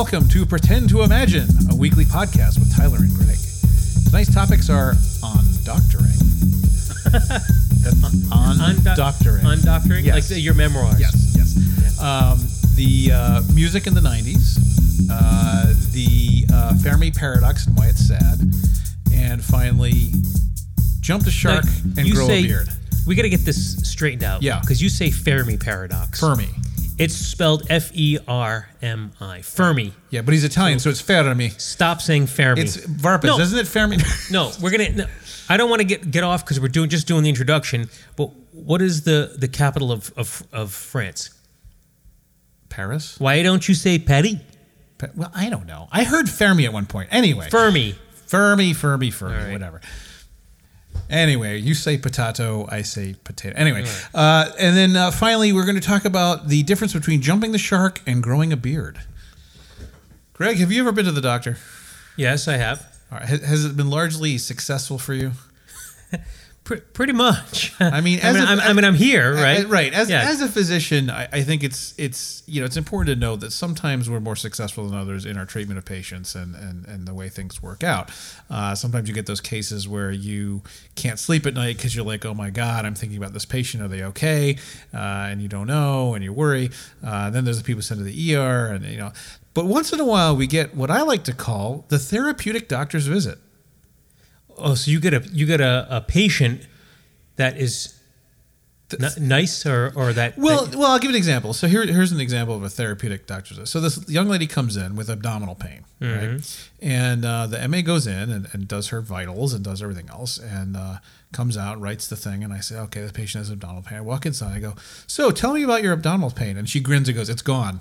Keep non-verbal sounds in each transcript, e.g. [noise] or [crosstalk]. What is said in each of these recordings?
welcome to Pretend to Imagine, a weekly podcast with Tyler and Greg. Tonight's topics are on doctoring. [laughs] on Undo- doctoring. Undoctoring? Yes. Like the, your memoirs. Yes, yes. Um, the uh, music in the 90s, uh, the uh, Fermi paradox and why it's sad, and finally, jump the shark Like, and grow say, a beard. We got to get this straightened out. Yeah. Because you say Fermi paradox. Fermi. It's spelled F E R M I. Fermi. Yeah, but he's Italian, so it's Fermi. Stop saying Fermi. It's Varpas, No. isn't it Fermi? [laughs] no, we're gonna. No, I don't want to get get off because we're doing just doing the introduction. But what is the the capital of of, of France? Paris? Why don't you say Paris? Pa- Well, I don't know. I heard Fermi at one point. Anyway, Fermi. Fermi, Fermi, Fermi, right. whatever. Anyway, you say potato, I say potato. Anyway, uh, and then uh, finally, we're going to talk about the difference between jumping the shark and growing a beard. Greg, have you ever been to the doctor? Yes, I have. All right, has, has it been largely successful for you? [laughs] Pr- pretty much. I mean, [laughs] I mean, a, I'm, I mean, I'm here, right? Right. As, Yeah. as a physician, I, I think it's it's you know it's important to know that sometimes we're more successful than others in our treatment of patients and and, and the way things work out. Uh, sometimes you get those cases where you can't sleep at night because you're like, oh my god, I'm thinking about this patient. Are they okay? Uh, and you don't know, and you worry. Uh, then there's the people sent to the ER, and you know. But once in a while, we get what I like to call the therapeutic doctor's visit. Oh, so you get a you get a, a patient that is n- nice or or that Well, that- well, I'll give an example. So here, here's an example of a therapeutic doctor's. visit. So this young lady comes in with abdominal pain, right? And uh, the MA goes in and, and does her vitals and does everything else, and uh, comes out, writes the thing, and I say, okay, the patient has abdominal pain. I walk inside, I go, so tell me about your abdominal pain, and she grins and goes, it's gone.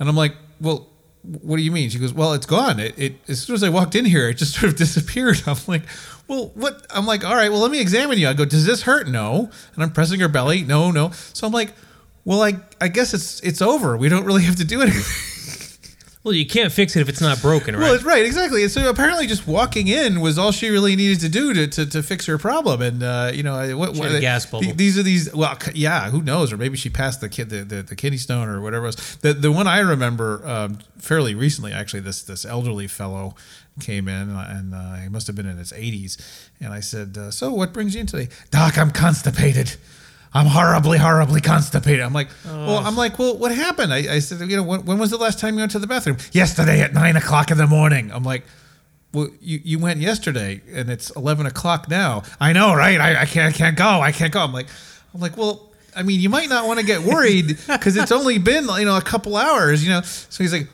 And I'm like, well, what do you mean? She goes, well, it's gone. It, it as soon as I walked in here, it just [laughs] sort of disappeared. [laughs] I'm like, well, what? I'm like, all right, well, let me examine you. I go, does this hurt? No. And I'm pressing her belly. No, no. So I'm like, well, I I guess it's it's over. We don't really have to do anything. [laughs] well, you can't fix it if it's not broken, right? Well, it's right, exactly. And so apparently, just walking in was all she really needed to do to, to, to fix her problem. And uh, you know, what, what gas bubble. These are these. Well, yeah, who knows? Or maybe she passed the kid the, the, the kidney stone or whatever it was. The the one I remember um, fairly recently, actually, this this elderly fellow came in and uh, he must have been in his 80s. And I said, uh, "So, what brings you in today, Doc? I'm constipated." I'm horribly, horribly constipated. I'm like, oh, well, I'm like, well, what happened? I, I said, you know, when, when was the last time you went to the bathroom? Yesterday at nine o'clock in the morning. I'm like, well, you, you went yesterday and it's 11 o'clock now. I know, right? I, I can't, I can't go. I can't go. I'm like, I'm like, well, I mean, you might not want to get worried [laughs] because it's only been, you know, a couple hours, you know? So he's like,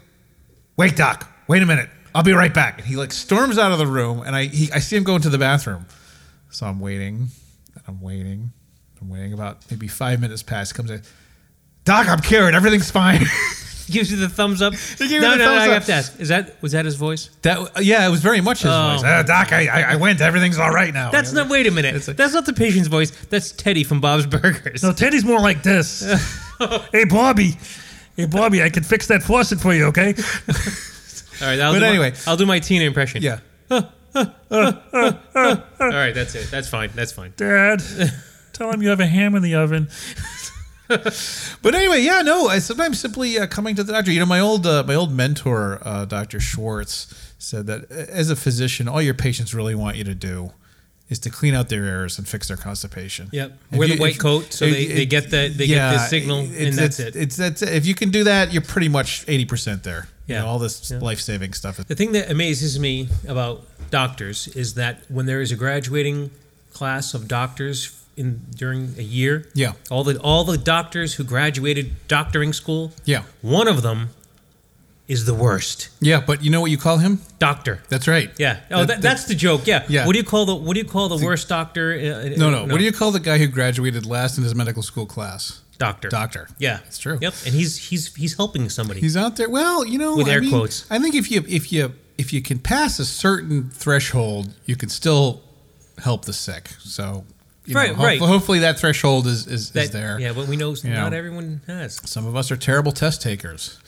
wait, doc, wait a minute. I'll be right back. And he like storms out of the room and I, he, I see him go into the bathroom. So I'm waiting and I'm waiting. I'm waiting about maybe five minutes past. Comes in, Doc, I'm cured. Everything's fine. [laughs] Gives you the thumbs up. He gave me no, the no, thumbs I up. have to ask. Is that was that his voice? that yeah, it was very much his Oh. voice. Uh, Doc, I, I I went. Everything's all right now. That's not. Wait a minute. It's like- That's not the patient's voice. That's Teddy from Bob's Burgers. No, Teddy's more like this. [laughs] hey, Bobby. Hey, Bobby, I can fix that faucet for you, okay? [laughs] All right. I'll But do my- anyway. I'll do my Tina impression. Yeah. All right. That's it. That's fine. That's fine. Dad, tell him you have a ham in the oven. [laughs] But anyway, yeah, no. I sometimes simply uh, coming to the doctor. You know, my old uh, my old mentor, uh, Dr. Schwartz, said that uh, as a physician, all your patients really want you to do is to clean out their errors and fix their constipation. Yep. If Wear the white if- coat so it- they, they get the they get the signal it's- and that's it's, it. It's that's it. If you can do that, you're pretty much eighty percent there. You Yeah. know, all this Yeah. life saving stuff. The thing that amazes me about doctors is that when there is a graduating class of doctors in during a year, Yeah. all the all the doctors who graduated doctoring school, Yeah. one of them is the worst Yeah, but you know what you call him? doctor. That's right. Yeah. Oh, That- that, that's the joke. Yeah. Yeah. What do you call the What do you call the worst doctor? Uh, No, no, What do you call the guy who graduated last in his medical school class? doctor? Doctor. Yeah, It's true. Yep. And he's he's he's helping somebody. He's out there. Well, you know, With I air mean, quotes. I think if you if you if you can pass a certain threshold, you can still help the sick. So, Right, know, ho- right. Hopefully, that threshold is is, is that, there. Yeah, but we know You not know. everyone has. Some of us are terrible test takers.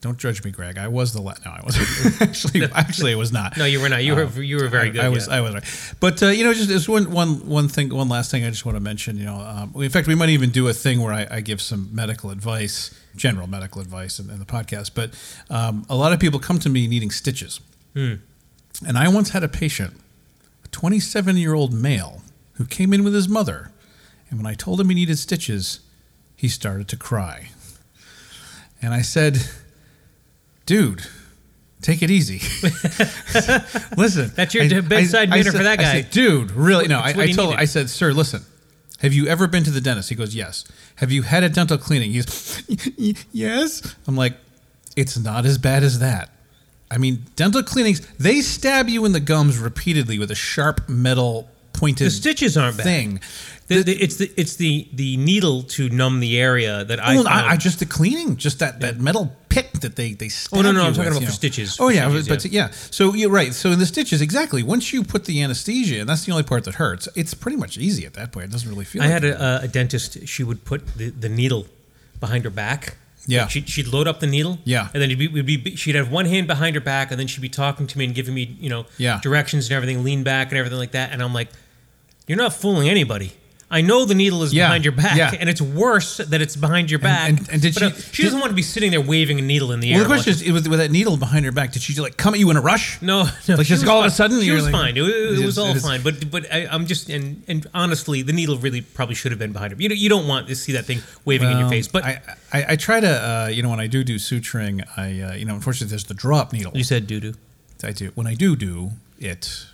Don't judge me, Greg. I was the la- no, I wasn't [laughs] [laughs] actually. Actually, I was not. No, you were not. You were Um, you were very I, good. I was yeah. I was right. But uh, you know, just, just one one one thing, one last thing I just want to mention. You know, um, in fact, we might even do a thing where I, I give some medical advice, general medical advice, in, in the podcast. But um, a lot of people come to me needing stitches, Hmm. and I once had a patient, a 27 year old male, who came in with his mother, and when I told him he needed stitches, he started to cry, and I said, "Dude." Take it easy. [laughs] listen, That's your I- bedside I- I manner said- for that I guy. said, dude. Really? No, I, I told. needed. I said, sir, listen. Have you ever been to the dentist? He goes, yes. Have you had a dental cleaning? He's, [laughs] yes. I'm like, it's not as bad as that. I mean, dental cleanings, they stab you in the gums repeatedly with a sharp metal pointed the stitches aren't bad. thing. The, the, it's the it's the the needle to numb the area that I. I, I just the cleaning, just that, that metal pick that they they Oh, no, no, I'm talking with, about you know. stitches, Oh yeah, stitches, but yeah. So you're right. So in the stitches, exactly. Once you put the anesthesia, and that's the only part that hurts, it's pretty much easy at that point. It doesn't really feel. I like had a, a dentist. She would put the, the needle behind her back. Yeah. She'd, she'd load up the needle. Yeah. And then it'd be, would be she'd have one hand behind her back, and then she'd be talking to me and giving me you know Yeah. directions and everything, lean back and everything like that. And I'm like, you're not fooling anybody. I know the needle is Yeah, behind your back, yeah. and it's worse that it's behind your back. and- and did But, uh, she- she doesn't want to be sitting there waving a needle in the Well, air. the question is, with, with that needle behind her back, did she like come at you in a rush? No, no. Like, she just was all of a sudden she was like- fine. It, it It was all it fine. But but I, I'm just and and honestly, the needle really probably should have been behind her. You know, you don't want to see that thing waving in your face. But I, I, I try to, uh, you know, when I do do suturing, I, uh, you know, unfortunately, there's the drop needle. you said do do. I do. When I do do it,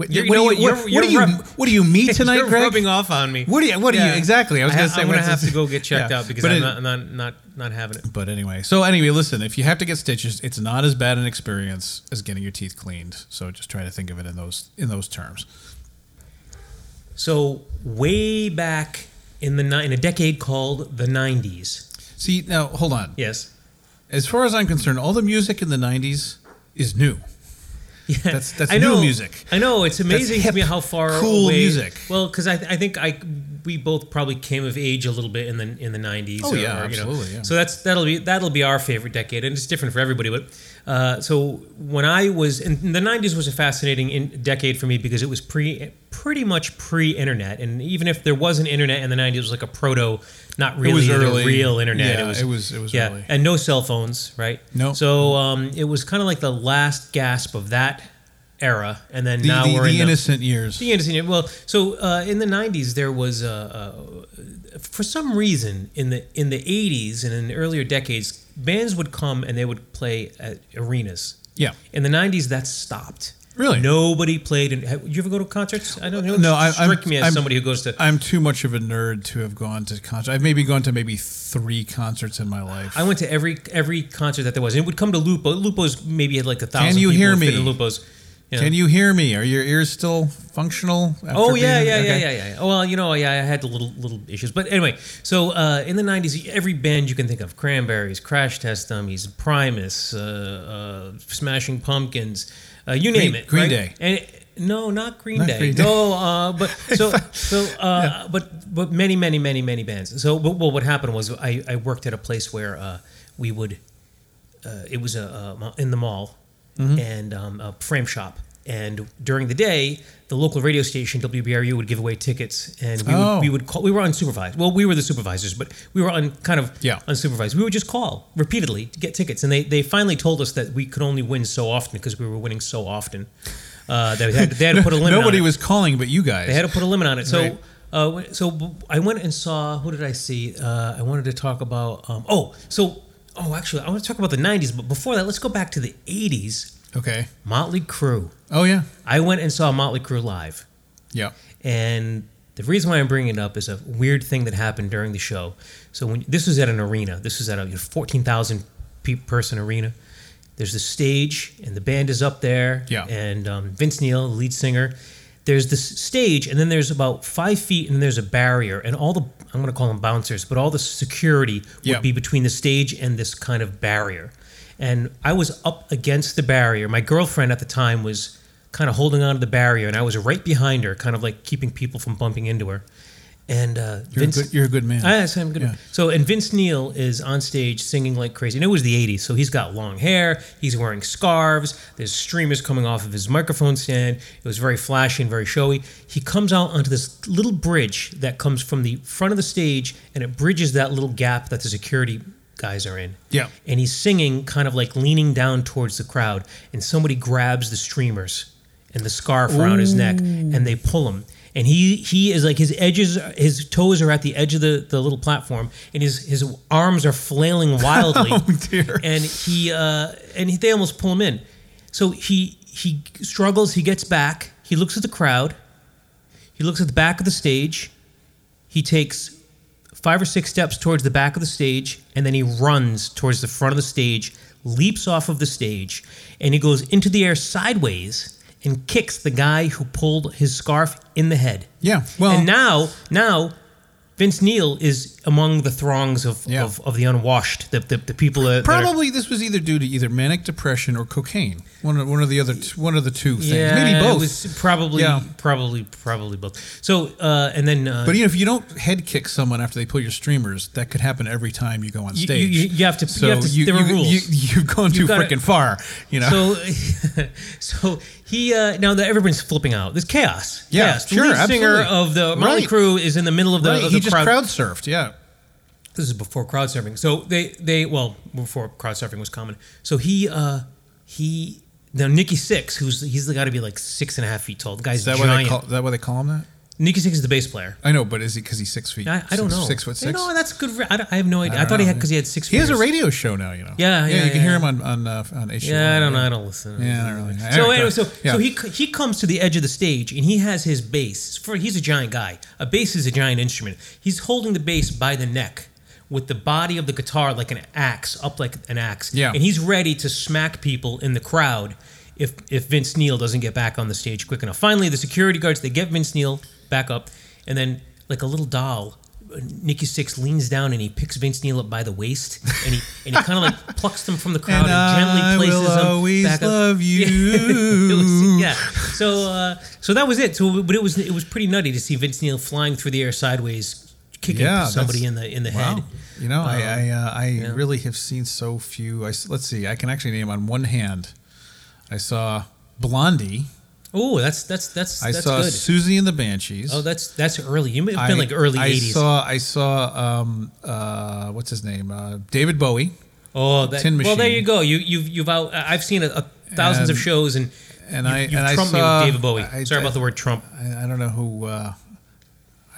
what, You're- what you know do you, what, what, you're- what do you're you, rub- what do you meet [laughs] tonight, You're Greg? rubbing off on me. What do you, what do Yeah. you exactly? I was going to say I'm gonna have to go get checked Yeah. out because But I'm it- not, not not not having it. But anyway, so anyway, listen, if you have to get stitches, it's not as bad an experience as getting your teeth cleaned. So just try to think of it in those in those terms. So way back in the in a decade called the '90s. See, now hold on. Yes. As far as I'm concerned, all the music in the '90s is new. Yeah, That's- that's I new know, music. I know it's amazing to me how far cool away, music. Well, because I, I think I we both probably came of age a little bit in the in the nineties. Oh, yeah, absolutely, yeah. So that's that'll be that'll be our favorite decade, and it's different for everybody. But uh, so when I was in the nineties was a fascinating in, decade for me because it was pre pretty much pre-internet, and even if there was an internet in the nineties, it was like a proto, not really the real internet. Yeah, it was it was- it was yeah, early. and no cell phones, right? No. So um, it was kind of like the last gasp of that era, and then The, now the, we're the in the, innocent years. the innocent. years. Well, so uh, in the '90s there was, uh, uh, for some reason, in the in the '80s and in the earlier decades, bands would come and they would play at arenas. Yeah. In the '90s, that stopped. Really? Nobody played. In, have, you ever go to concerts? I don't know. No, I- I'm- me as I'm- somebody who goes to. I'm too much of a nerd to have gone to concerts. I've maybe gone to maybe three concerts in my life. I went to every every concert that there was. And It would come to Lupo. Lupo's maybe had like a thousand. Can you hear me? Lupo's. Know. Can you hear me? Are your ears still functional? Oh yeah, yeah, yeah, okay. yeah, yeah. Oh, well, you know, yeah, I had the little little issues, but anyway. So uh, in the '90s, every band you can think of: Cranberries, Crash Test Dummies, Primus, uh, uh, Smashing Pumpkins, uh, you name Green- it. Green right? Day. And no, not Green Not Day. Green Day. No, uh, but [laughs] so so uh, but but many many many many bands. So but, well, what happened was I, I worked at a place where uh, we would uh, it was a, in the mall Mm-hmm. and um, a frame shop. And during the day, the local radio station WBRU would give away tickets, and we Oh. would, we would call. We were unsupervised. Well, we were the supervisors, but we were on kind of Yeah. unsupervised. We would just call repeatedly to get tickets, and they, they finally told us that we could only win so often because we were winning so often. Uh, that we had, they had to put a limit. on it. Nobody was calling but you guys. They had to put a limit on it. So, Right. uh, so I went and saw. Who did I see? Uh, I wanted to talk about. Um, oh, so oh, actually, I want to talk about the '90s. But before that, let's go back to the '80s. okay. Motley Crue. Oh yeah. I went and saw Motley Crue live, Yeah. and the reason why I'm bringing it up is a weird thing that happened during the show. So when this was at an arena, this was at a 14,000 person arena. There's the stage, and the band is up there. Yeah. And um, Vince Neil, the lead singer. There's this stage, and then there's about five feet, and then there's a barrier, and all the I'm going to call them bouncers, but all the security would Yeah. be between the stage and this kind of barrier. And I was up against the barrier. My girlfriend at the time was kind of holding on to the barrier, and I was right behind her, kind of like keeping people from bumping into her. And uh, You're, Vince. a good, you're a good man. Yes, I'm good. Yeah. So, and Vince Neil is on stage singing like crazy. And it was the 80s, so he's got long hair. He's wearing scarves. There's streamers coming off of his microphone stand. It was very flashy and very showy. He comes out onto this little bridge that comes from the front of the stage, and it bridges that little gap that the security guys are in. Yeah. And he's singing, kind of like leaning down towards the crowd, and somebody grabs the streamers and the scarf around his neck, and they pull him. And he he is like his edges, his toes are at the edge of the, the little platform, and his his arms are flailing [laughs] wildly. Oh, dear. And he uh, and he, they almost pull him in. So he he struggles. He gets back. He looks at the crowd. He looks at the back of the stage. He takes five or six steps towards the back of the stage, and then he runs towards the front of the stage, leaps off of the stage, and he goes into the air sideways and kicks the guy who pulled his scarf in the head. Yeah, well- and now now Vince Neil is among the throngs of, Yeah. of, of the unwashed, the, the, the people that that are- Probably this was either due to either manic depression or cocaine. One of one of the other t- one of the two things. yeah, Maybe It both. was probably, Yeah. probably, probably both. So, uh, and then, uh, but you know, if you don't head kick someone after they pull your streamers, that could happen every time you go on stage. you- you have to- you So have to- there are rules. You, have gone too freaking far. You know. So, [laughs] [laughs] so he uh, now that everyone's flipping out. There's chaos. Yeah, chaos. The sure, lead singer absolutely. of the Motley Right. Crue is in the middle of the, right, of he the just crowd. crowd surfed. Yeah. This is before crowd surfing. So they they well before crowd surfing was common. So he uh he now Nikki Sixx, who's he's got to be like six and a half feet tall. The guy's Is that why giant. they call? Is that why they call him that? Nikki Sixx is the bass player. I know, but is he because he's six feet? I, I don't six- know. Six foot six. You know, that's good. I, don't- I have no idea. I, don't thought he had because he had six. He has a radio show now. You know. Yeah, yeah, You can yeah. hear him on on uh, on HBO. Yeah, I don't know. I don't listen. Yeah, I don't really. So Anyway, anyway, so yeah. so he he comes to the edge of the stage and he has his bass. For he's a giant guy. A bass is a giant instrument. He's holding the bass by the neck with the body of the guitar like an axe, up like an axe. Yeah. And he's ready to smack people in the crowd if if Vince Neil doesn't get back on the stage quick enough. Finally, the security guards they get Vince Neil back up, and then like a little doll. Nikki Sixx leans down and he picks Vince Neil up by the waist and he and he kind of like [laughs] plucks them from the crowd and, And gently places them back up. love [laughs] Yeah. [laughs] Was- you. yeah. So uh, so that was it. So but it was it was pretty nutty to see Vince Neil flying through the air sideways, kicking Yeah, somebody in the in the Wow. head. You know, I I, uh, I yeah. really have seen so few. I let's see. I can actually name on one hand. I saw Blondie. Oh, that's that's that's I that's saw good. Siouxsie and the Banshees. Oh, that's that's early. You may have I, been like early I eighties. saw I saw um uh what's his name uh, David Bowie oh, that, Tin well, there you go. You you've you've out. I've seen a, a thousands of shows and and you, I you and I me saw with David Bowie. I- Sorry I- about the word Trump. I, I don't know who. Uh,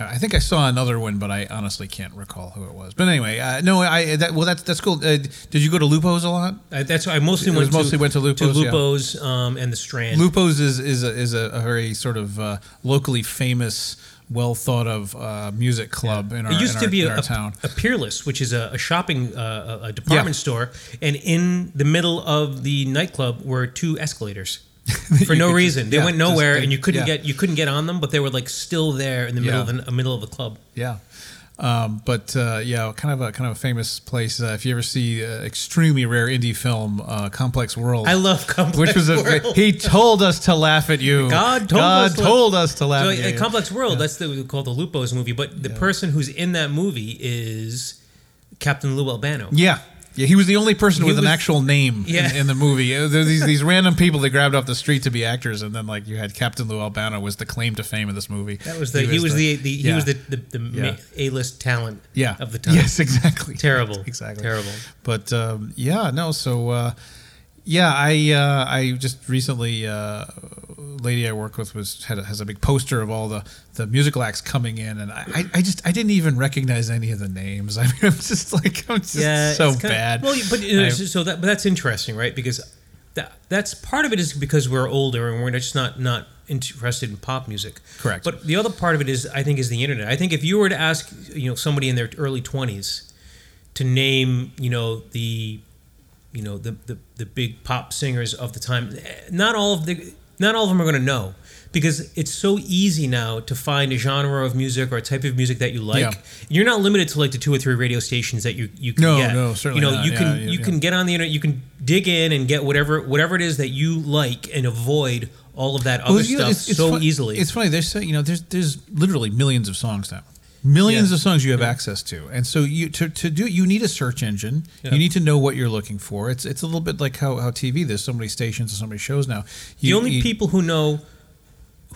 I think I saw another one, but I honestly can't recall who it was. But anyway, uh, no, I that well that's that's cool. Uh, did you go to Lupo's a lot? I, that's I mostly It went was mostly to, went to Lupo's, yeah. Um, and the Strand. Lupo's is is a, is a, a very sort of uh, locally famous, well thought of uh, music club in our it used to our, be a, town. a Peerless, which is a, a shopping uh, a a department Yeah. store, and in the middle of the nightclub were two escalators. [laughs] For no reason, just- they yeah, went nowhere, they- and you couldn't yeah. get you couldn't get on them, but they were like still there in the middle Yeah. of the middle of the club. Yeah. Um, but uh, yeah, kind of a kind of a famous place. Uh, if you ever see uh, extremely rare indie film, uh, Complex World, I love Complex which was a World. he told us to laugh at you. God told God us to- told us to laugh So, at you. uh, Complex World, that's the, called the Lupo's movie, but the person who's in that movie is Captain Lou Albano. Yeah. Yeah, he was the only person He with an actual name Yeah. in, in the movie. Uh, There these [laughs] these random people they grabbed off the street to be actors, and then like you had Captain Lou Albano was the claim to fame of this movie. That was the he was the, the he yeah. was the the, the Yeah. A list talent yeah of the time. Yes, [laughs] exactly. Terrible. [laughs] exactly. Terrible. But um, yeah, no. So uh, yeah, I uh, I just recently uh, lady I work with was had a, has a big poster of all the the musical acts coming in, and I, I- just I didn't even recognize any of the names. [laughs] I mean, I'm just like I'm just yeah, so bad. Well, but you know, so that but that's interesting, right? Because that that's part of it is because we're older and we're just not not interested in pop music. Correct. But the other part of it is I think is the internet. I think if you were to ask you know somebody in their early twenties to name you know the you know the, the the big pop singers of the time, eh, not all of the not all of them are going to know. Because it's so easy now to find a genre of music or a type of music that you like. Yeah. You're not limited to like the two or three radio stations that you you can No, get. no, certainly You know, not. you can yeah, you yeah. can get on the internet, you can dig in and get whatever whatever it is that you like and avoid all of that other Well, you know, stuff so fun- easily. It's funny. There's so- you know there's there's literally millions of songs now. Millions Yeah. of songs you have access to, and so you to, to do you need a search engine. Yeah. You need to know what you're looking for. It's it's a little bit like how, how TV. There's so many stations and so many shows now. the only you- people who know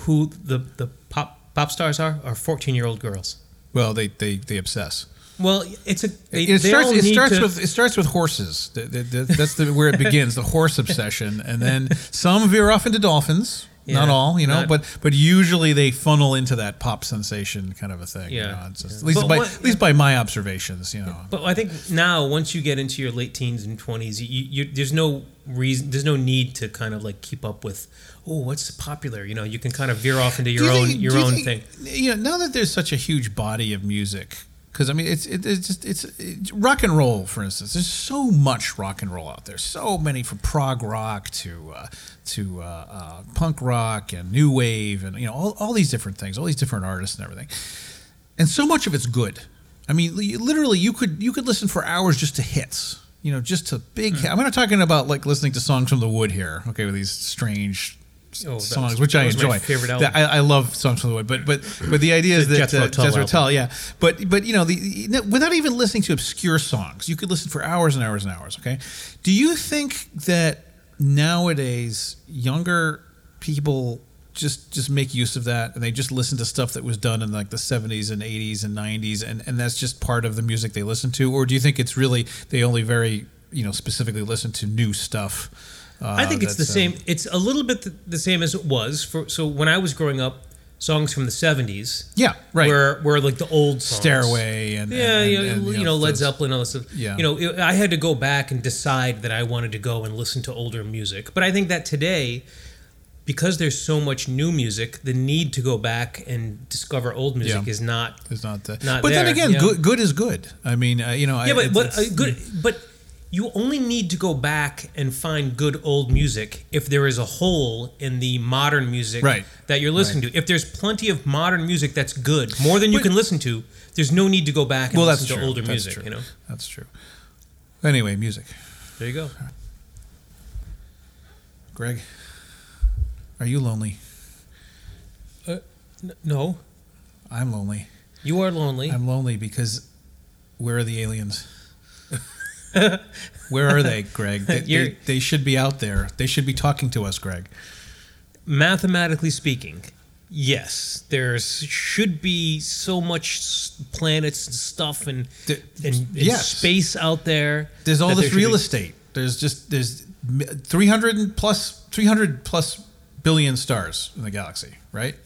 who the the pop pop stars are are 14 year old girls. well they they they obsess. Well, it's a they, It starts. It starts with it starts with horses. The- the- the- That's the, where it begins. The horse obsession, and then some veer off into dolphins. Not all, you know, not- but but usually they funnel into that pop sensation kind of a thing. you Yeah. know, it's just- at least But by what- at least by my observations, you know. But I think now, once you get into your late teens and twenties, you, you, there's no reason, there's no need to kind of like keep up with, oh, what's popular. You know, you can kind of veer off into your you own think- your you own think- thing. You know, now that there's such a huge body of music, because I mean, it's it, it's just it's, it's rock and roll, for instance. There's so much rock and roll out there. So many from prog rock to uh, to uh, uh, punk rock and new wave, and you know all, all these different things, all these different artists and everything. And so much of it's good. I mean, literally, you could you could listen for hours just to hits. You know, just to big. Hit. I'm not talking about like listening to songs from the wood here. Okay, with these strange Oh, songs, was- which I that my enjoy. favorite album. I, I love songs from the wood, but but but the idea is The that Jethro uh, Tull Jethro. Tull, yeah. But but you know the you know, without even listening to obscure songs, you could listen for hours and hours and hours. Okay, do you think that nowadays younger people just just make use of that and they just listen to stuff that was done in like the 70s and 80s and 90s and and that's just part of the music they listen to or do you think it's really they only very you know specifically listen to new stuff uh, I think it's the same. um, It's a little bit the, the same as it was for. So when I was growing up, songs from the '70s, yeah right were were like the old songs. stairway and Yeah, and, you, and, know, and, you know, Led Zeppelin, all this stuff. Yeah. You know, it, I had to go back and decide that I wanted to go and listen to older music. But I think that today, because there's so much new music, the need to go back and discover old music Yeah. is not. is not that. Not but then there, again, yeah. good good is good. I mean, uh, you know, I, Yeah, but it's- but it's- uh, good. But you only need to go back and find good old music if there is a hole in the modern music Right. that you're listening to. If there's plenty of modern music that's good, more than you But- can listen to, there's no need to go back and well, that's listen true. to older That's music. true. You know, that's true. Anyway, music. there you go. Greg, are you lonely? Uh, n- no, I'm lonely. you are lonely. I'm lonely because where are the aliens? [laughs] where are they, Greg? They, they, they should be out there. They should be talking to us, Greg. Mathematically speaking, yes, there should be so much planets and stuff and and, and yes. space out there. There's all this there real estate. There's just there's 300 plus 300 plus billion stars in the galaxy, right?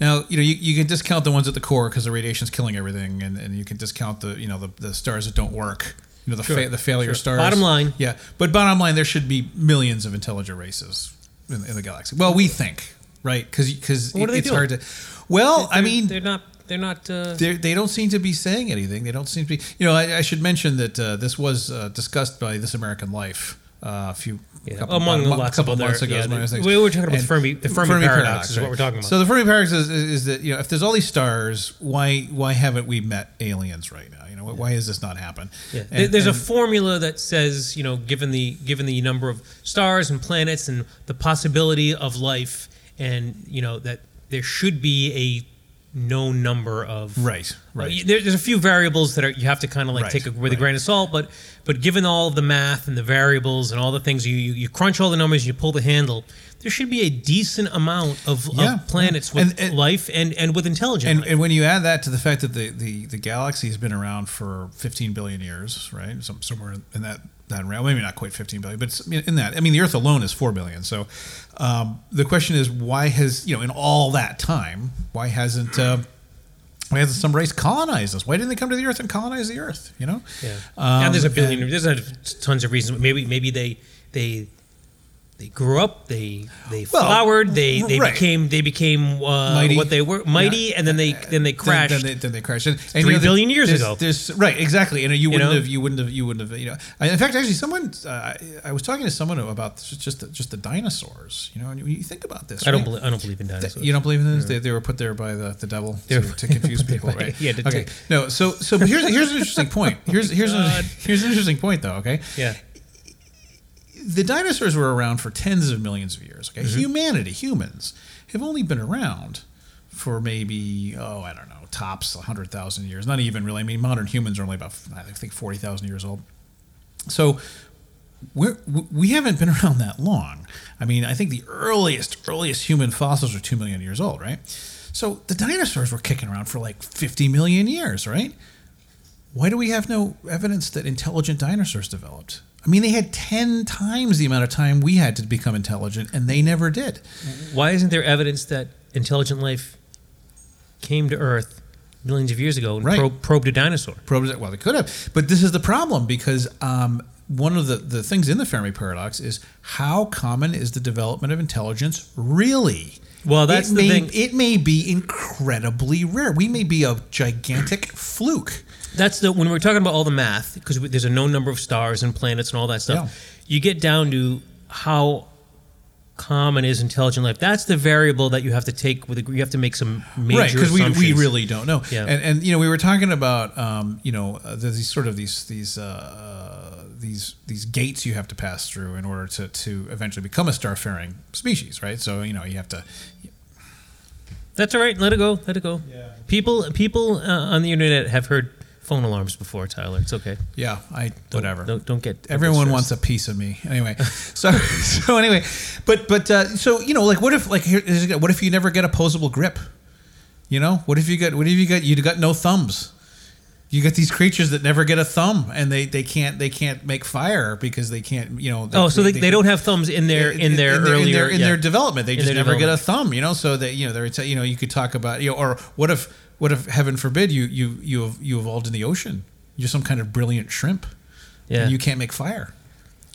Now you know you, you can discount the ones at the core because the radiation's killing everything, and, and you can discount the you know the, the stars that don't work. You know the Sure, fa- the failure sure. stars. Bottom line. yeah. But bottom line, there should be millions of intelligent races in, in the galaxy. Well, we think, right? Because because are they it's doing? hard to. Well, I They're- mean, they're not. They're not. Uh, they're, they don't seem to be saying anything. They don't seem to be. You know, I, I should mention that uh, this was uh, discussed by This American Life uh, a few Yeah, couple, among about- lots couple of other- months ago. yeah, among other the- things. we were talking about And Fermi- the Fermi paradox is what we're talking about. So the Fermi paradox is, is, is that you know if there's all these stars, why why haven't we met aliens right now? Know, why has this not happened? Yeah. And- There- There's a formula that says, you know, given the given the number of stars and planets and the possibility of life, and you know that there should be a known number of right, right. Uh, there- there's a few variables that are you have to kind of like Right, take it with a grain of salt, but but given all of the math and the variables and all the things you you, you crunch all the numbers, you pull the handle. There should be a decent amount of, Yeah, of planets with And- and- life and, and with intelligent And, and when you add that to the fact that the, the, the galaxy has been around for 15 billion years, right? Some, somewhere in that, that realm, maybe not quite 15 billion, but in that. I mean, the Earth alone is 4 billion. So um, the question is, why has, you know, in all that time, why hasn't. Uh, why hasn't some race colonized us? Why didn't they come to the Earth and colonize the Earth? You know, Yeah, Um, and there's a billion. and- there's a, tons of reasons. Maybe maybe they they they grew up. They they Well, flowered. They they right. became they became uh, Mighty. what they were mighty, Yeah. and then they then they crashed. Then, then, they, then they crashed. And, Three you know, billion years there's- ago. There's right, exactly. And you wouldn't know? have, you wouldn't have, you wouldn't have, you know. In fact, actually, someone, uh, I- was talking to someone about just just the, just the dinosaurs. You know, and you, think about this. I don't right? believe I don't believe in dinosaurs. You don't believe in this? They, they were put there by the, the devil to, to confuse people, right? Yeah, to okay. take- No, so so but here's here's an interesting point. Here's here's an, [laughs] here's an interesting point though. Okay, yeah, the dinosaurs were around for tens of millions of years. Mm-hmm. Okay, humanity, humans, have only been around for maybe oh I don't know tops hundred thousand years. Not even really. I mean, modern humans are only about I think forty thousand years old. So we're, we haven't been [laughs] around that long. I mean, I think the earliest earliest human fossils are two million years old, right? So the dinosaurs were kicking around for like fifty million years, right? Why do we have no evidence that intelligent dinosaurs developed? I mean, they had 10 times the amount of time we had to become intelligent, and they never did. Why isn't there evidence that intelligent life came to Earth millions of years ago and Right. prob- probed a dinosaur? Probes, well, they could have. But this is the problem because um, one of the, the things in the Fermi paradox is how common is the development of intelligence really? Well, that's it the may, thing. It may be incredibly rare. We may be a gigantic fluke. That's the when we're talking about all the math because there's a known number of stars and planets and all that stuff. Yeah. You get down to how common is intelligent life. That's the variable that you have to take with. A, you have to make some major right because we, we really don't know Yeah. and and you know we were talking about um, you know uh, there's these sort of these these uh, these these gates you have to pass through in order to to eventually become a starfaring species right so you know you have to That's all right. Let it go. Let it go. Yeah. People people uh, on the internet have heard phone alarms before, Tyler. It's okay. yeah i Don't- whatever Don't, don't get. don't Everyone stressed. wants a piece of me. Anyway, [laughs] so so anyway, but but uh, so you know, like, what if like here, what if you never get a posable grip? You know, what if you got what if you got you got no thumbs? You get these creatures that never get a thumb, and they, they can't they can't make fire because they can't you know. Oh, so they, they, don't have thumbs in their in their in earlier in their, in yeah. their development. They In just never get a thumb, you know. So that you know they're you know you could talk about you know, or what if what if heaven forbid you you you you evolved in the ocean? You're some kind of brilliant shrimp, Yeah. and you can't make fire.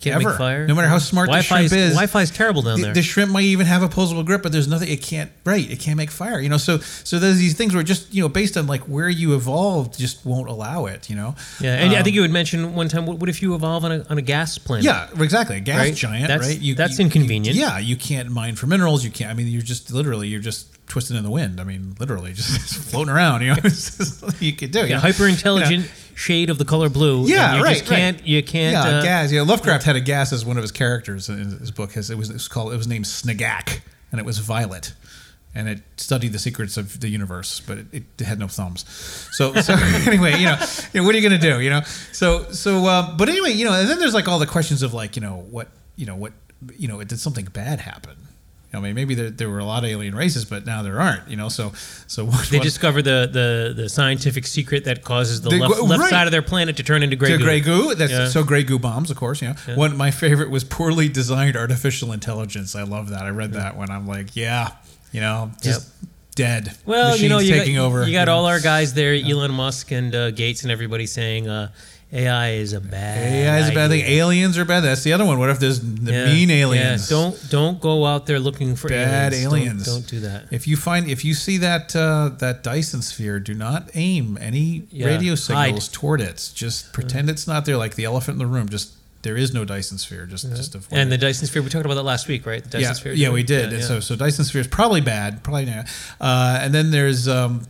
Can't make ever. fire. No matter how smart the Wi-Fi shrimp is, Wi-Fi is terrible down the, there. the shrimp might even have opposable grip, but there's nothing. It can't. Right. It can't make fire. You know. So so there's these things where just you know based on like where you evolved, just won't allow it. You know. yeah, and I Um, think you had mentioned one time. What, what if you evolve on a on a gas planet? Yeah, exactly. A gas Right? giant, That's- right? that's inconvenient. yeah, you can't mine for minerals. You can't. I mean, you're just literally you're just twisting in the wind. I mean, literally [laughs] just floating around. You know, [laughs] it's just you could do. you Yeah, hyper intelligent shade of the color blue. Yeah, you right, Just can't right. you can't. yeah, uh, gas. Yeah, Lovecraft had a gas as one of his characters in his book. His, it was it was called it was named S'ngac, and it was violet, and it studied the secrets of the universe, but it, it had no thumbs. So so [laughs] anyway, you know, you know, what are you gonna do? You know, so so uh, but anyway, you know, and then there's like all the questions of like you know what you know what you know did something bad happen? I mean, maybe there, there were a lot of alien races, but now there aren't. You know, so so [laughs] what, They what- discover the, the, the scientific secret that causes the, The- left, left right. side of their planet to turn into gray to goo. gray goo. That's Yeah. so gray goo bombs, of course. You know, one my favorite was poorly designed artificial intelligence. I love that. I read that one. I'm like, yeah, you know, just dead. Well, you know, Machines you taking got, over. you got all our guys there, Elon Musk and uh, Gates and everybody saying uh, AI is a bad AI is a bad thing. Aliens are bad. That's the other one. What if there's the Yeah, mean yeah. aliens? Don't don't go out there looking for Bad aliens. Don't- Don't, do that. If you find if you see that uh, that Dyson sphere, do not aim any Yeah, radio hide. signals toward it. Just pretend it's not there, like the elephant in the room. Just there is no Dyson sphere. Just just avoid And the Dyson sphere, we talked about that last week, right? The Dyson yeah, sphere. yeah, we did. Yeah, And yeah. So, so Dyson Sphere is probably bad, probably not. Uh, and then there's, um,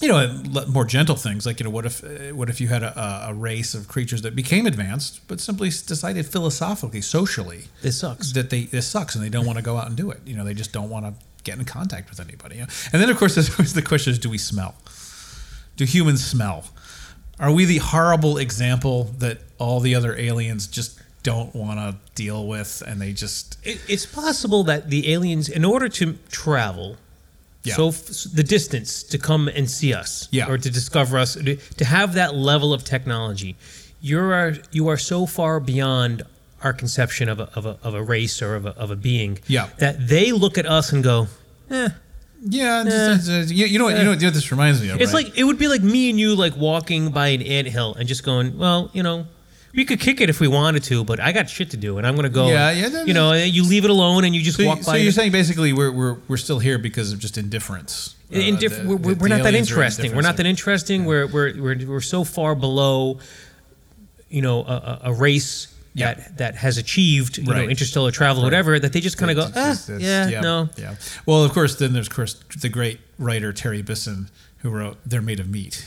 you know, more gentle things like you know, what if, what if you had a, a- a race of creatures that became advanced, but simply decided philosophically, socially, this sucks. that they this sucks and they don't want to go out and do it. You know, they just don't want to get in contact with anybody. You know? And then of course, [laughs] there's always the question: Is do we smell? Do humans smell? Are we the horrible example that all the other aliens just don't want to deal with, and they just It, it's possible that the aliens, in order to travel, Yeah. so f- the distance to come and see us, Yeah. or to discover us, to, to have that level of technology, you are you are so far beyond our conception of a, of a, of a race or of a, of a being Yeah. that they look at us and go, eh. Yeah, just- just- you, you know what? You know what this reminds me of. It's right? like it would be like me and you like walking by an anthill and just going, well, you know. We could kick it if we wanted to, but I got shit to do, and I'm gonna go. Yeah, yeah, You know, you leave it alone, and you just So, walk you- by. so you're saying basically we're, we're we're still here because of just indifference. Uh, Indif- the- we're, the- we're not that interesting. We're not that interesting. We're, we're, we're, we're so far below, you know, a, a- race Yeah. that, that has achieved, you know, interstellar travel, whatever, that they just kind of go, It's ah, just- it's- yeah, no. yeah. Well, of course, then there's of course the great writer Terry Bisson who wrote "They're Made of Meat."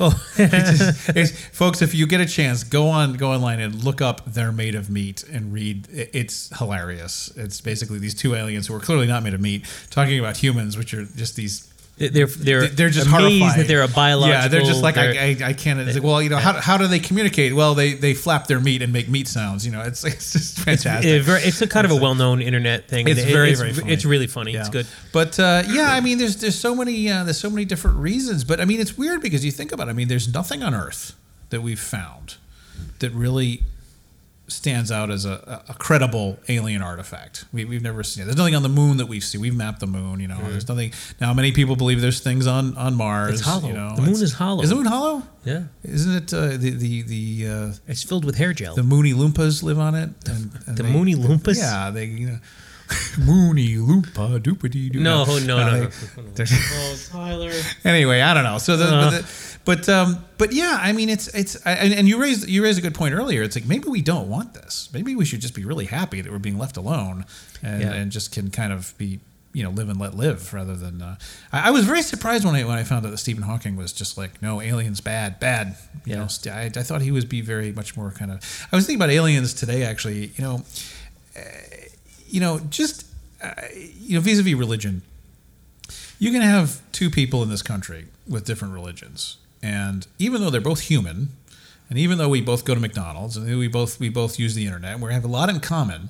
Oh, [laughs] It's- it's- folks, if you get a chance, go on go online and look up "They're Made of Meat" and read. It's hilarious. It's basically these two aliens who are clearly not made of meat talking about humans, which are just these they're they're they're just amazed horrified. that they're a biological. Yeah, they're just like I, they're- I, I can't. It's like, well, you know, how, how do they communicate? Well, they they flap their meat and make meat sounds. You know, it's [laughs] it's just fantastic. It's, very- it's a kind of a well-known internet thing. It's it- very, it's, very funny. It's really funny. It's good. But uh, yeah, I mean, there's there's so many uh, there's so many different reasons. But I mean, it's weird because you think about. it. I mean, there's nothing on Earth that we've found that really stands out as a, a credible alien artifact. We, we've never seen it. There's nothing on the moon that we've seen. We've mapped the moon. You know, there's nothing. Now, many people believe there's things on on Mars. It's hollow. You know, The moon is hollow. Is the moon hollow? Yeah, Isn't it uh, the the the uh, it's filled with hair gel. the Mooney Loompas live on it? And, and The they- Mooney Loompas? Yeah, they you know. [laughs] Mooney Loompa doopity doo. no, [laughs] no, no, no. they- [laughs] Oh, Tyler. anyway, I don't know. So the, Uh. the but um but yeah, I mean it's it's and, and you raised you raised a good point earlier. It's like maybe we don't want this. Maybe we should just be really happy that we're being left alone and, Yeah. and just can kind of be you know live and let live rather than. Uh, I, I was very surprised when I when I found out that Stephen Hawking was just like no aliens bad bad. You Yeah. know, st- I, I thought he would be very much more kind of. I was thinking about aliens today actually. You know, uh, you know just uh, you know vis-a-vis religion you can have two people in this country with different religions and even though they're both human and even though we both go to mcdonald's and we both we both use the internet and we have a lot in common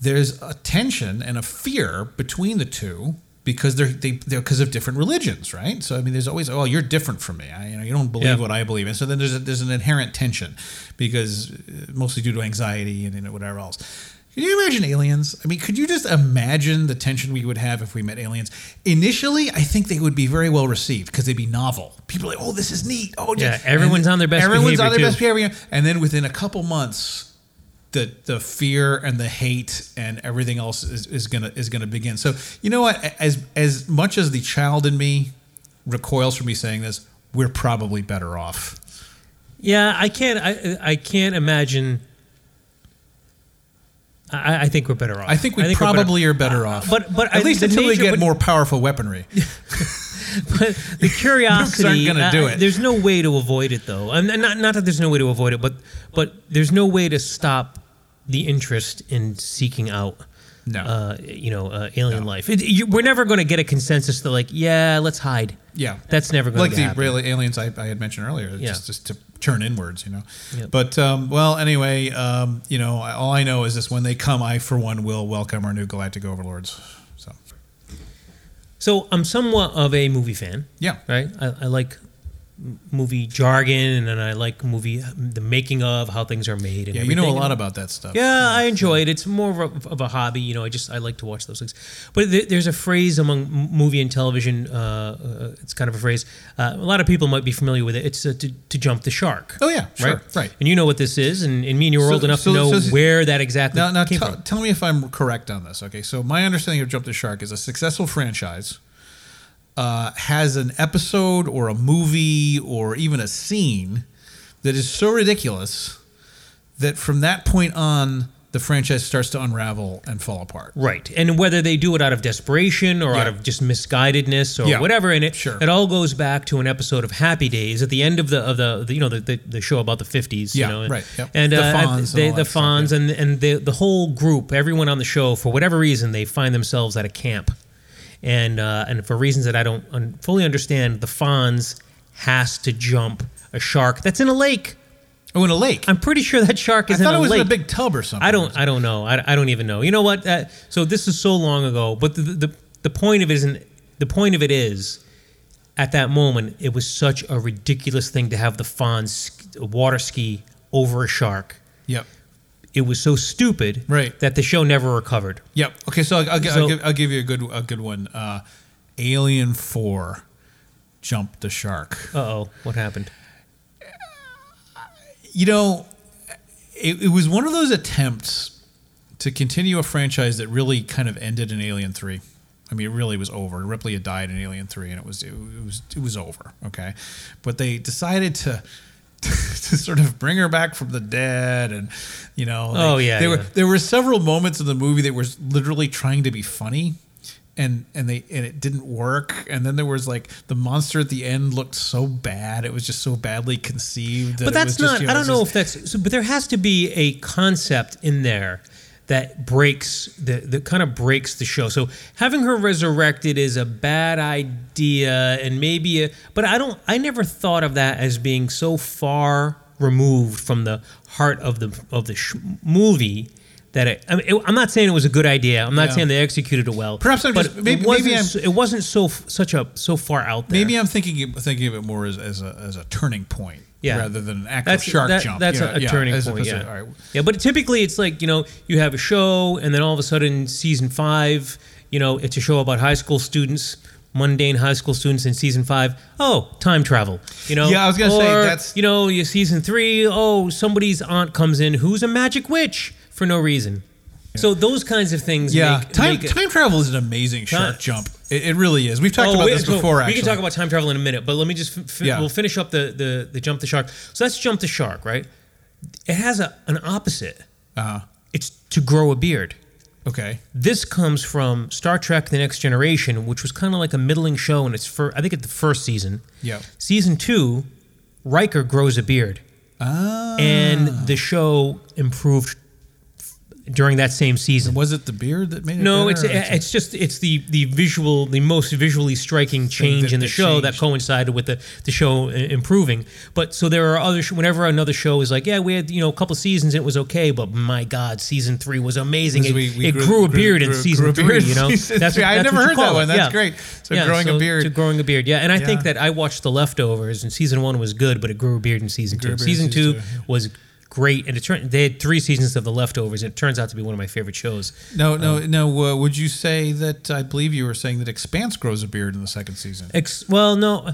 there's a tension and a fear between the two because they're they, they're because of different religions right? So i mean there's always oh you're different from me. I, you know you don't believe Yeah. what i believe. And so then there's a, there's an inherent tension because uh, mostly due to anxiety and you know, whatever else can you imagine aliens? I mean, could you just imagine the tension we would have if we met aliens? Initially, I think they would be very well received because they'd be novel. People are like, "Oh, this is neat." Oh, Yeah, and everyone's on their best Everyone's behavior, on their too. best behavior, and then within a couple months, the the fear and the hate and everything else is, is gonna is gonna begin. So you know what? As as much as the child in me recoils from me saying this, we're probably better off. Yeah, I can't. I I can't imagine. I, I think we're better off. I think we better- probably are better off. but- but at I- least until we get but- more powerful weaponry. [laughs] But the [laughs] curiosity aren't gonna do uh, it. There's no way to avoid it, though. And not not that there's no way to avoid it, but but there's no way to stop the interest in seeking out. No. uh, you know, uh, alien No. life. It, you, we're never going to get a consensus to like, yeah, let's hide. Yeah, That's never going like to happen. Like the really aliens I, I had mentioned earlier. Yeah. Just just to turn inwards, you know. Yep. But um, well, anyway, um, you know, all I know is this: when they come, I for one will welcome our new galactic overlords. So So I'm somewhat of a movie fan. yeah, right? I, I like movie jargon, and then I like movie the making of how things are made. And yeah, you know a lot about that stuff. Yeah, I enjoy it. It's more of a, of a hobby, you know. I just I like to watch those things. But th- there's a phrase among movie and television. Uh, uh, it's kind of a phrase. Uh, a lot of people might be familiar with it. It's uh, to, to jump the shark. Oh yeah, sure, right, right. And you know what this is, and, and me and you are So- old enough so- to know so- where that exactly Now, now came tell, from. tell me if I'm correct on this. Okay, so my understanding of Jump the Shark is a successful franchise uh, has an episode or a movie or even a scene that is so ridiculous that from that point on the franchise starts to unravel and fall apart. Right, and whether they do it out of desperation or out of just misguidedness or Yeah. whatever, and it Sure. it all goes back to an episode of Happy Days at the end of the of the, the you know the, the, the show about the fifties. Yeah, you know, and, right, yep. And The uh, Fonz and they, all the that stuff, yeah. and and the the whole group, everyone on the show, for whatever reason, they find themselves at a camp, and uh, and for reasons that I don't un- fully understand, the Fonz has to jump a shark that's in a lake. Oh, in a lake. I'm pretty sure that shark I is in thought a it was lake. in a big tub or something. I don't. I don't know. I, I don't even know. You know what? Uh, so this is so long ago. But the, the the point of it isn't. The point of it is, at that moment, it was such a ridiculous thing to have the Fonz water ski over a shark. Yep. It was so stupid Right. that the show never recovered. Yep. Okay, so I'll, I'll, So- I'll, give, I'll give you a good a good one. Uh, Alien Four, jumped the Shark. Uh oh, what happened? You know, it, it was one of those attempts to continue a franchise that really kind of ended in Alien Three. I mean, it really was over. Ripley had died in Alien Three, and it was it, was it was over. Okay, but they decided to. [laughs] to sort of bring her back from the dead, and you know, Oh, yeah, there were there were several moments in the movie that were literally trying to be funny, and and they and it didn't work. And then there was like the monster at the end looked so bad; it was just so badly conceived. that But that's just, not. you I don't know just- if that's. So, but there has to be a concept in there that breaks the that kind of breaks the show. So having her resurrected is a bad idea, and maybe a, but I don't. I never thought of that as being so far removed from the heart of the of the sh- movie. That it, I mean, I'm not saying it was a good idea. I'm not Yeah. saying they executed it well. Perhaps I'm just- maybe- it wasn't. maybe I'm- so- it wasn't so such a so far out there. Maybe I'm thinking thinking of it more as, as a as a turning point, Yeah. rather than an actual that's shark that- jump. That's you a, know, a yeah, turning point. Yeah. to- right. yeah, but typically it's like you know you have a show and then all of a sudden season five, you know, it's a show about high school students. Mundane high school students in season five. Oh, time travel. You know. Yeah, I was gonna say, that's- you know, season three. Oh, somebody's aunt comes in who's a magic witch for no reason. So those kinds of things. Yeah, make, time make time travel is an amazing shark Time- jump. It, it really is. We've talked Oh, about wait, this so before. We Actually, can talk about time travel in a minute, but let me just f- f- Yeah. we'll finish up the, the the jump the shark. So that's jump the shark, right? It has a, an opposite. Uh-huh. It's to grow a beard. Okay. This comes from Star Trek: The Next Generation, which was kind of like a middling show in its first. I think it's the first season. Yeah. Season two, Riker grows a beard, Ah. and the show improved during that same season. was it the beard that made it? No, it's or it's just it's the the visual, the most visually striking change in the show that coincided with the the show uh, improving. But so there are other sh- whenever another show is like, yeah, we had you know a couple seasons it was okay, but my God, season three was amazing. It, we- we it grew- grew, a grew- beard in grew- season a beard three. You know, season three. I that's never heard that one. That's Yeah. great. So Yeah, growing a beard. to growing a beard. Yeah, and I think that I watched The Leftovers, and season one was good, but it grew a beard in season two. in Season season two, was great, and it turned they had three seasons of The Leftovers, and it turns out to be one of my favorite shows. No, no, no. Uh, would you say that? I believe you were saying that Expanse grows a beard in the second season. Ex- well, no.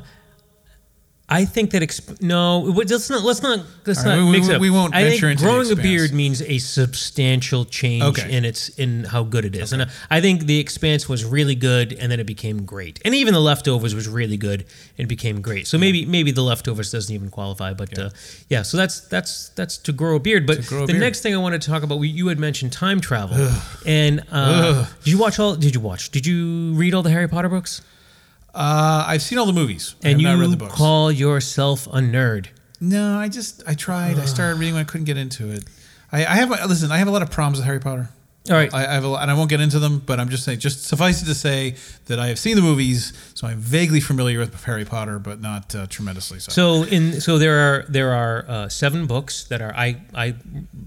I think that exp- no. Let's not. Let's not. Let's All not right, mix we- it up. we won't I think venture into The growing a beard means a substantial change Okay. in its in how good it is, and uh, I think the Expanse was really good, and then it became great, and even the Leftovers was really good and became great. So maybe maybe the Leftovers doesn't even qualify, but yeah. Uh, yeah so that's that's that's to grow a beard. But a the beard. next thing I wanted to talk about, we- you had mentioned time travel, and uh, did you watch all? Did you watch? Did you read all the Harry Potter books? Uh, I've seen all the movies. And not read you the books. call yourself a nerd. no, I just I tried. I started reading when I couldn't get into it. I, I have listen. I have a lot of problems with Harry Potter. All right. I, I have a and I won't get into them. But I'm just saying, just suffice it to say that I have seen the movies, so I'm vaguely familiar with Harry Potter, but not uh, tremendously so. So in so there are there are uh, seven books that are I I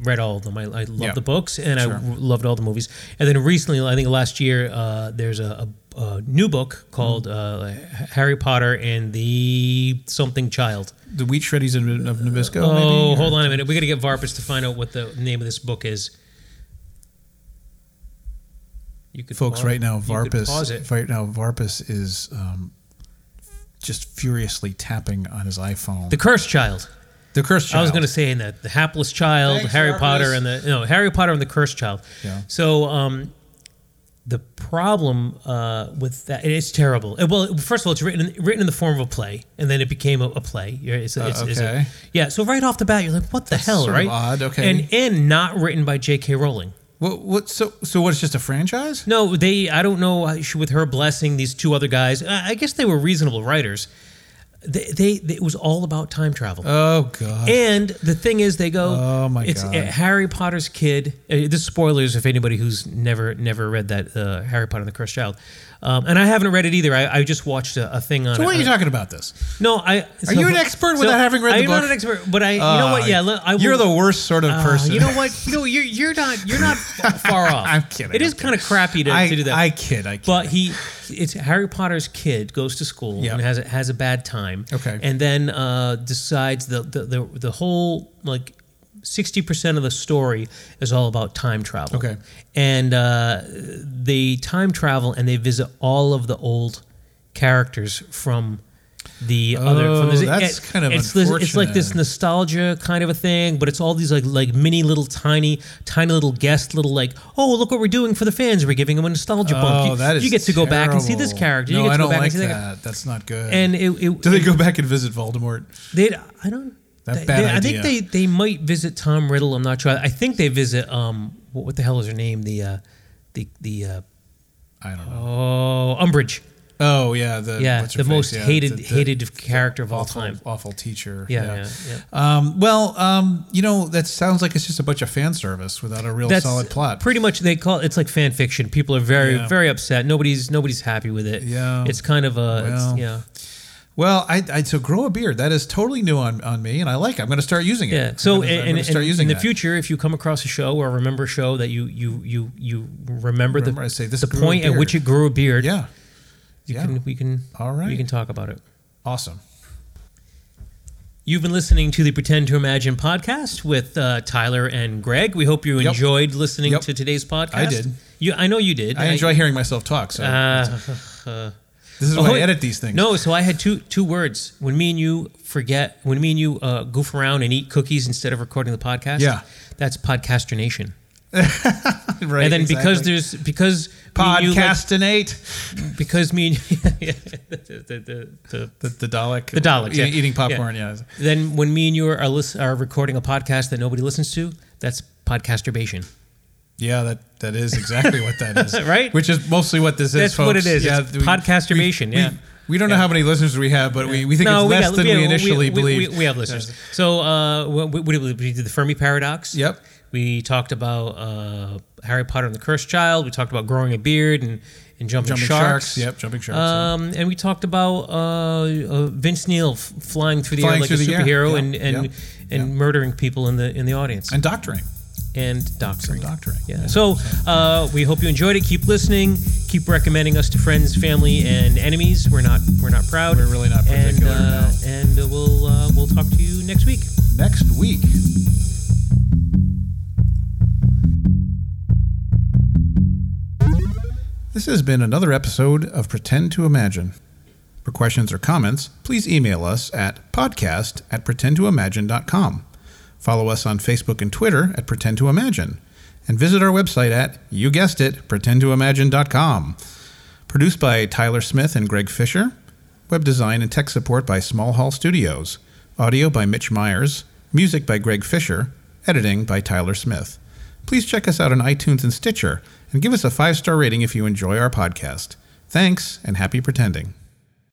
read all of them. I, I love Yeah. the books and I Sure. loved all the movies. And then recently, I think last year, uh, there's a, a, a new book called uh, Harry Potter and the something child. the Wheat Shreddies of, of Nabisco. Oh, maybe? hold on a minute. We got to get Varpus to find out what the name of this book is. You could folks. pause- Right now, Varpus. Pause it. Right now, Varpus is um, just furiously tapping on his iPhone. The Cursed Child. The cursed Child. I was going to say in the, the hapless child, Thanks, Harry Marcus. Potter, and the no Harry Potter and the cursed child. Yeah. So um, the problem uh, with that it's terrible. Uh, Well, first of all, it's written written in the form of a play, and then it became a, a play. Yeah, It's, a- it's, it's a- Uh, okay. yeah. So right off the bat, you're like, what the hell, sort of right? odd, okay. And and not written by J.K. Rowling. What? What? So? So? What? It's just a franchise? No, they. I don't know. uh, With her blessing, these two other guys. I guess they were reasonable writers. They, they, they it was all about time travel. Oh God. And the thing is, they go. Oh, my it's God. It's Harry Potter's kid. Uh, this is spoilers if anybody who's never never read that uh, Harry Potter and the Cursed Child. Um, and I haven't read it either. I, I just watched a, a thing on. so it. why are you Uh, talking about this? No, I. Are you an expert without having read the I'm not an expert, but I. You know what? Uh, Yeah, look, I will, You're the worst sort of uh, person. you know what? You know you're you're not you're not [laughs] far off. I'm kidding, It is I'm kind of crappy to, I, to do that. I kid. I kid. But he, it's Harry Potter's kid goes to school Yeah. and has a, has a bad time. Okay. And then uh, decides the, the the the whole like sixty percent of the story is all about time travel. Okay. And uh, they time travel and they visit all of the old characters from. The other, from Oh, the, that's kind of it's, this, it's like this nostalgia kind of a thing, but it's all these like like mini little tiny tiny little guest little like oh look what we're doing for the fans we're giving them a nostalgia bump oh, you, that is you get to go back and see this character No, you get to I go don't back like and see that. That's not good. and it, it do they go back and visit Voldemort? they I don't That bad they- I think they they might visit Tom Riddle I'm not sure I think they visit um what, what the hell is her name the uh the the uh, I don't know. oh Umbridge Oh yeah, the Yeah, what's her the face? most Yeah, hated the- the hated character of all awful, time. awful teacher. Yeah, yeah, yeah. Um, well, um, you know, that sounds like it's just a bunch of fan service without a real That's solid plot. Pretty much, they call it, it's like fan fiction. People are very very upset. Nobody's nobody's happy with it. Yeah. it's kind of a Well, it's, yeah. Well, I, I so grow a beard. That is totally new on, on me, and I like. it. I'm going to start using it. Yeah. So, I'm gonna, and, I'm gonna and- start using in the that. future, if you come across a show or remember a show that you you you you remember, Remember, I the say, "This the point at which it grew a beard, Yeah. you yeah. can we can All right. we can talk about it. Awesome. You've been listening to the Pretend to Imagine podcast with uh, Tyler and Greg. We hope you Yep. enjoyed listening Yep. to today's podcast. I did. You, I know you did. I enjoy hearing myself talk. So Uh, [laughs] [laughs] this is oh, why I edit these things. No, so I had two two words. When me and you forget, when me and you uh, goof around and eat cookies instead of recording the podcast, Yeah. that's podcasternation. [laughs] right, and then because there's because me you like- podcastinate because me and [laughs] yeah, the, the, the, the, Dalek, The Daleks, yeah. eating, popcorn. Yeah. then when me and you are, lis- are recording a podcast that nobody listens to, that's podcasturbation. Yeah, that that is exactly what that is, [laughs] Right? Which is mostly what this is. That's what it is. Yeah, It's podcasturbation, We, yeah. we, we don't know how many listeners we have, but we, we think no, it's we less got- than we, we, we- initially we, believed. We, we have listeners. So uh, we, we did the Fermi paradox. Yep. We talked about uh, Harry Potter and the Cursed Child. We talked about growing a beard and, and jumping, Jumping sharks. sharks. Yep, jumping sharks. yeah. Um, and we talked about uh, uh, Vince Neil f- flying through the Flying air like a air. superhero Yeah, and and, yeah, and murdering people in the in the audience and doctoring. And doctoring. doctoring. Yeah. So uh, we hope you enjoyed it. Keep listening. Keep recommending us to friends, family, and enemies. We're not we're not proud. We're really not And particular, and uh, we'll uh, we'll talk to you next week. Next week. This has been another episode of Pretend to Imagine. For questions or comments, please email us at podcast at pretendtoimagine.com. Follow us on Facebook and Twitter at Pretend to Imagine. And visit our website at, you guessed it, pretendtoimagine.com. Produced by Tyler Smith and Greg Fisher. Web design and tech support by Small Hall Studios. Audio by Mitch Myers. Music by Greg Fisher. Editing by Tyler Smith. Please check us out on iTunes and Stitcher and give us a five star rating if you enjoy our podcast. Thanks and happy pretending.